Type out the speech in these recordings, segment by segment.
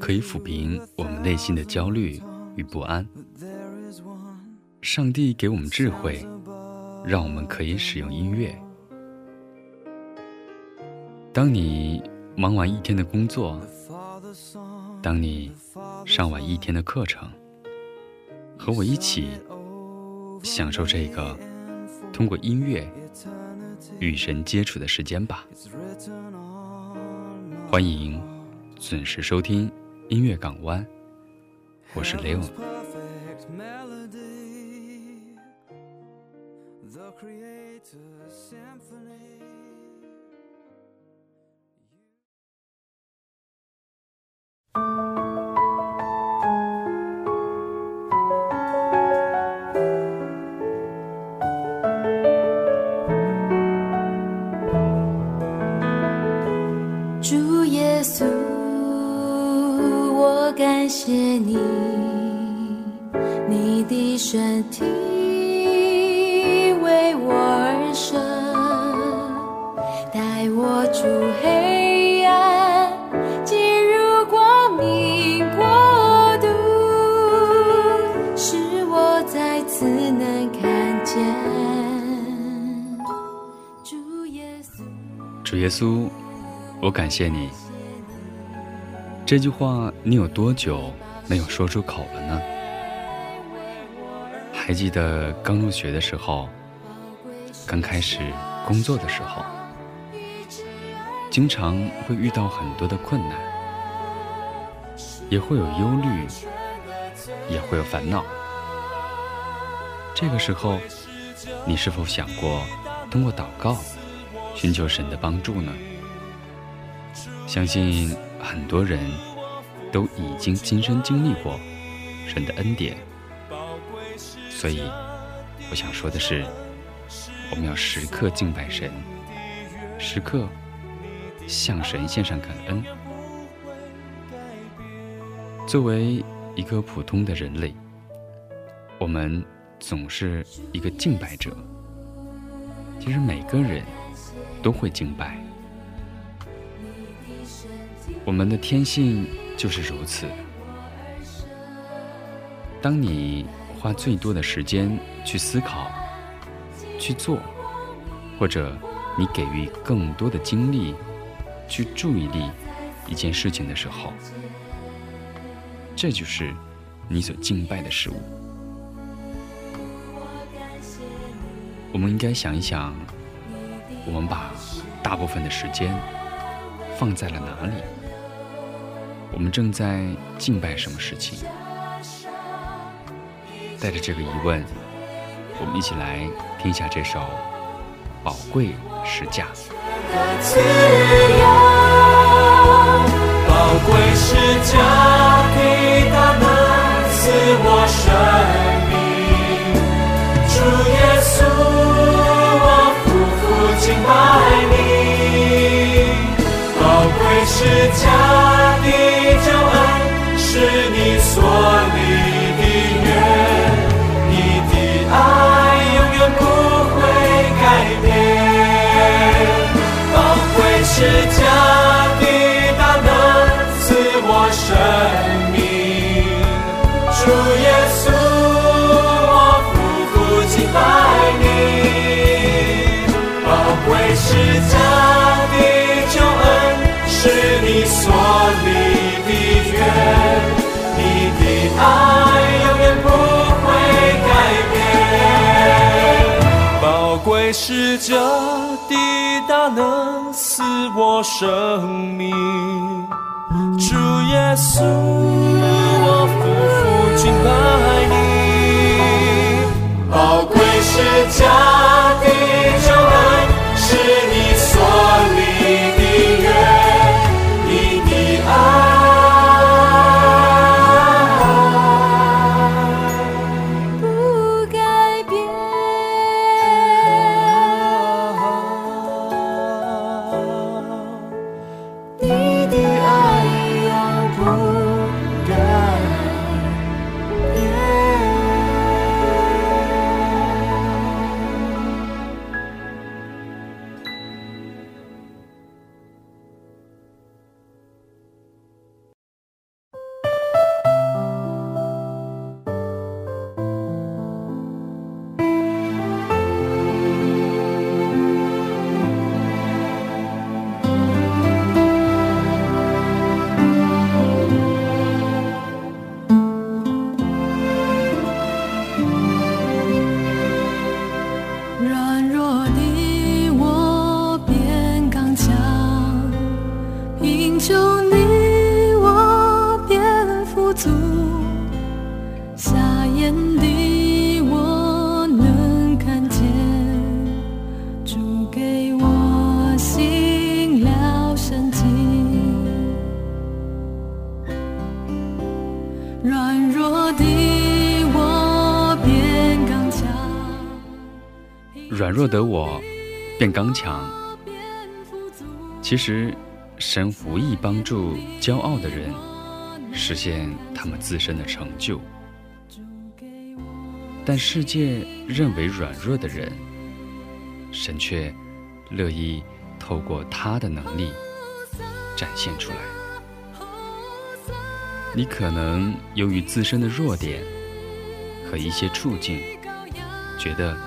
可以抚平我们内心的焦虑与不安。上帝给我们智慧，让我们可以使用音乐。当你忙完一天的工作，当你上完一天的课程，和我一起享受这个通过音乐与神接触的时间吧。欢迎准时收听音乐港湾，我是雷 creator's symphony. 谢谢你，你的身体为我而生，带我出黑暗，进入光明国度，使我再次能看见主耶稣。主耶稣，我感谢你。这句话你有多久没有说出口了呢？还记得刚入学的时候，刚开始工作的时候，经常会遇到很多的困难，也会有忧虑，也会有烦恼。这个时候，你是否想过通过祷告寻求神的帮助呢？相信很多人都已经亲身经历过神的恩典，所以我想说的是，我们要时刻敬拜神，时刻向神献上感恩。作为一个普通的人类，我们总是一个敬拜者。其实每个人都会敬拜。我们的天性就是如此。当你花最多的时间去思考、去做，或者你给予更多的精力去注意力一件事情的时候，这就是你所敬拜的事物。我们应该想一想，我们把大部分的时间放在了哪里？我们正在敬拜什么事情？带着这个疑问，我们一起来听一下这首《宝贵时价》。是家的救恩，是你所立的约，你的爱永远不会改变。宝贵是家的大能，赐我生命。主耶稣，我夫妇敬拜你，宝贵是家。刚强。其实，神无意帮助骄傲的人实现他们自身的成就，但世界认为软弱的人，神却乐意透过他的能力展现出来。你可能由于自身的弱点和一些处境，觉得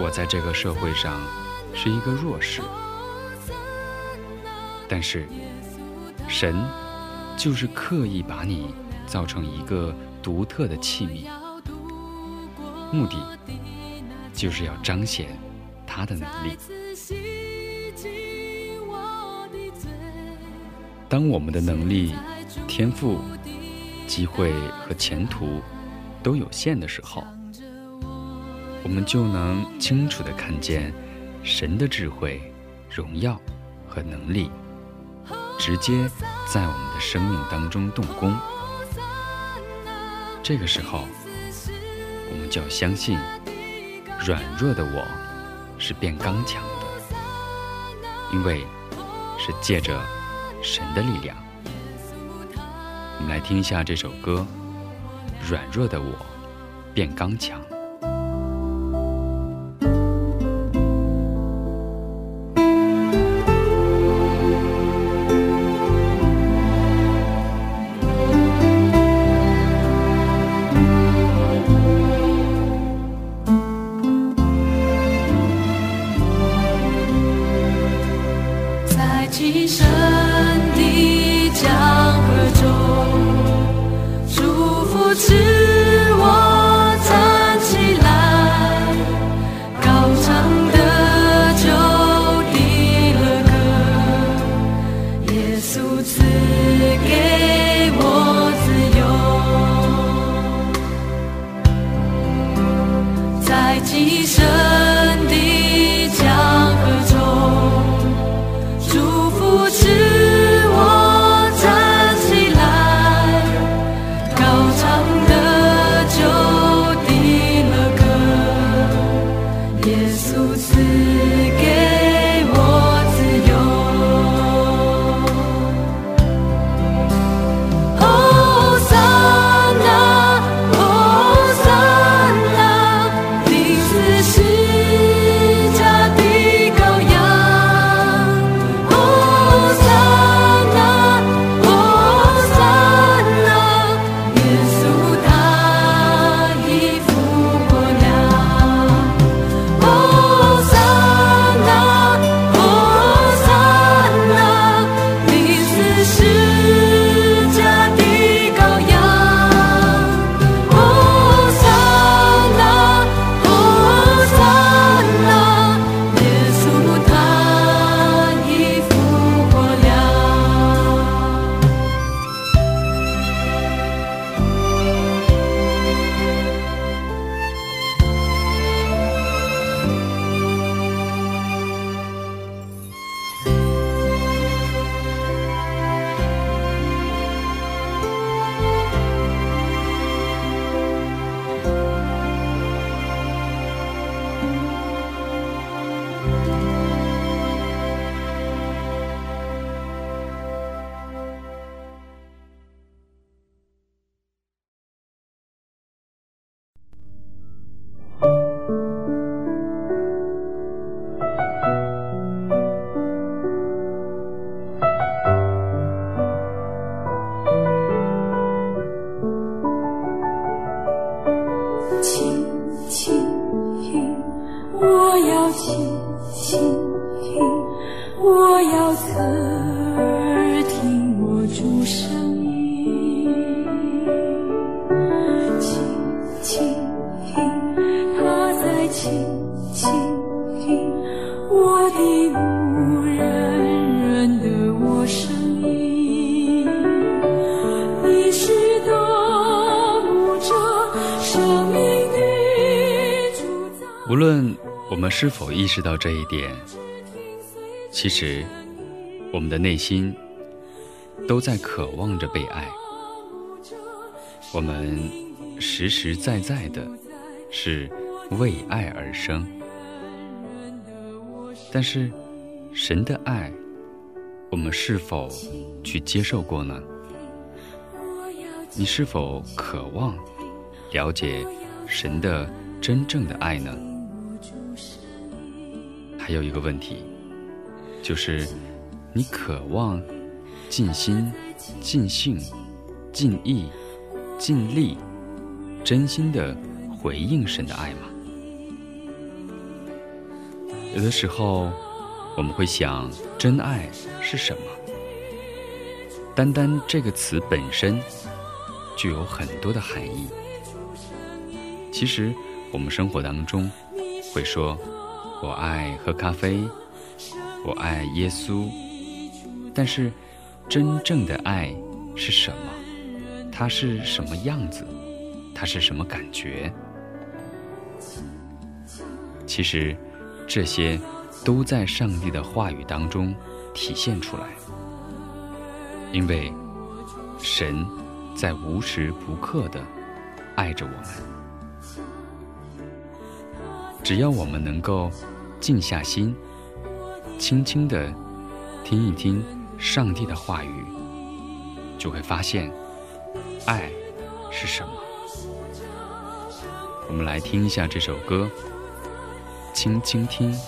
我在这个社会上是一个弱势，但是神就是刻意把你造成一个独特的器皿，目的就是要彰显他的能力。当我们的能力、天赋、机会和前途都有限的时候，我们就能清楚的看见神的智慧、荣耀和能力，直接在我们的生命当中动工。这个时候，我们就要相信，软弱的我是变刚强的，因为是借着神的力量。我们来听一下这首歌《软弱的我变刚强》。是否意识到这一点，其实我们的内心都在渴望着被爱。我们实实在在的是为爱而生，但是神的爱，我们是否去接受过呢？你是否渴望了解神的真正的爱呢？还有一个问题，就是你渴望尽心、尽性、尽意、尽力、真心的回应神的爱吗？有的时候，我们会想，真爱是什么？单单这个词本身。具有很多的含义。其实，我们生活当中会说：“我爱喝咖啡，我爱耶稣。”但是，真正的爱是什么？它是什么样子？它是什么感觉？其实，这些都在上帝的话语当中体现出来，因为神。在无时不刻的爱着我们，只要我们能够静下心，轻轻地听一听上帝的话语，就会发现爱是什么。我们来听一下这首歌，轻轻听。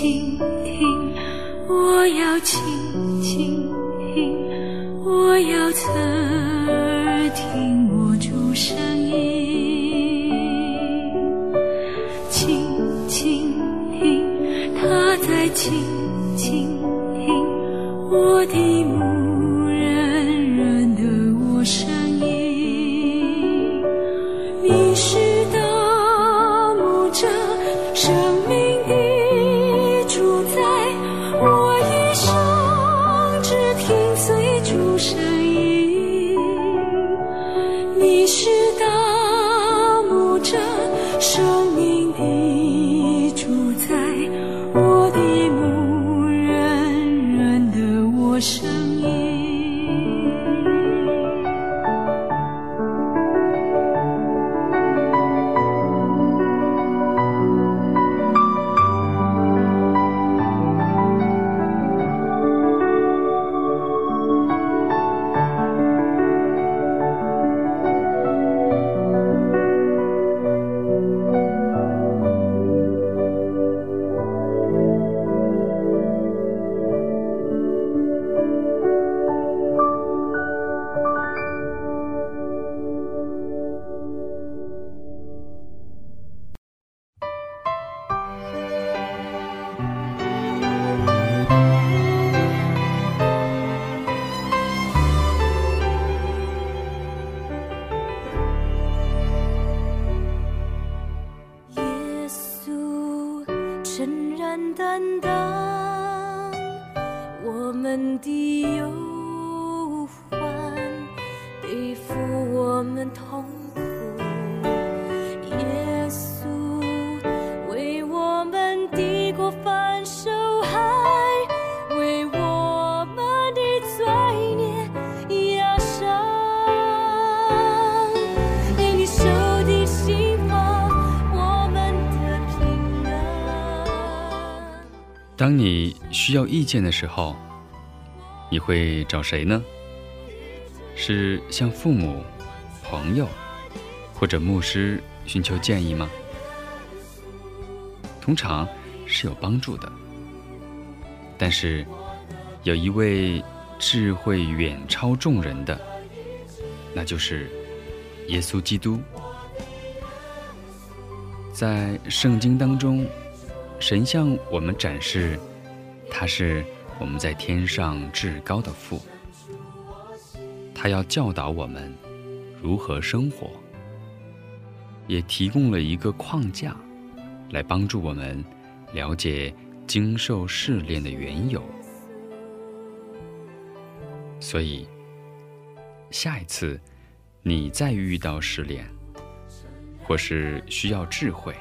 倾听，我要倾听，我要曾。生命的当你需要意见的时候，你会找谁呢？是向父母、朋友或者牧师寻求建议吗？通常是有帮助的，但是有一位智慧远超众人的，那就是耶稣基督。在圣经当中，神向我们展示，他是我们在天上至高的父，他要教导我们如何生活，也提供了一个框架，来帮助我们了解经受试炼的缘由。所以，下一次你再遇到试炼，或是需要智慧，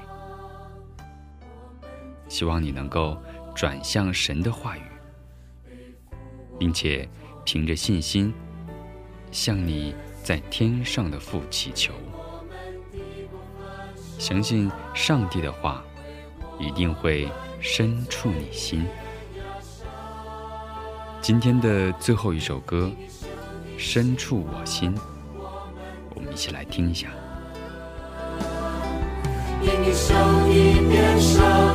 希望你能够转向神的话语，并且凭着信心向你在天上的父祈求，相信上帝的话一定会深处你心。今天的最后一首歌《深处我心》，我们一起来听一下。因你手一变伤，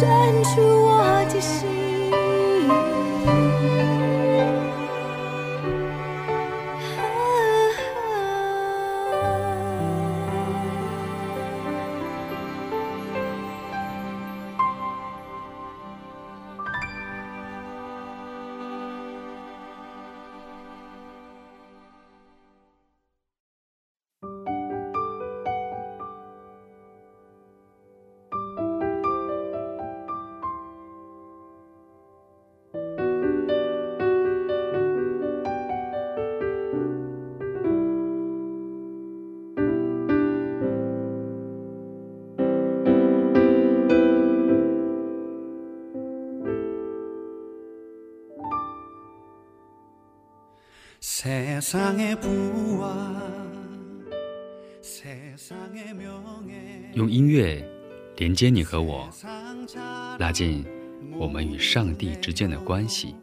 深处我的心。用音乐连接你和我拉近我们与上帝之间的关系。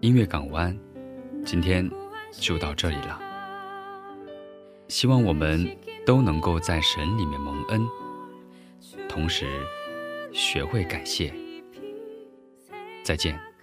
音乐港湾今天就到这里了。希望我们都能够在神里面蒙恩同时学会感谢。再见。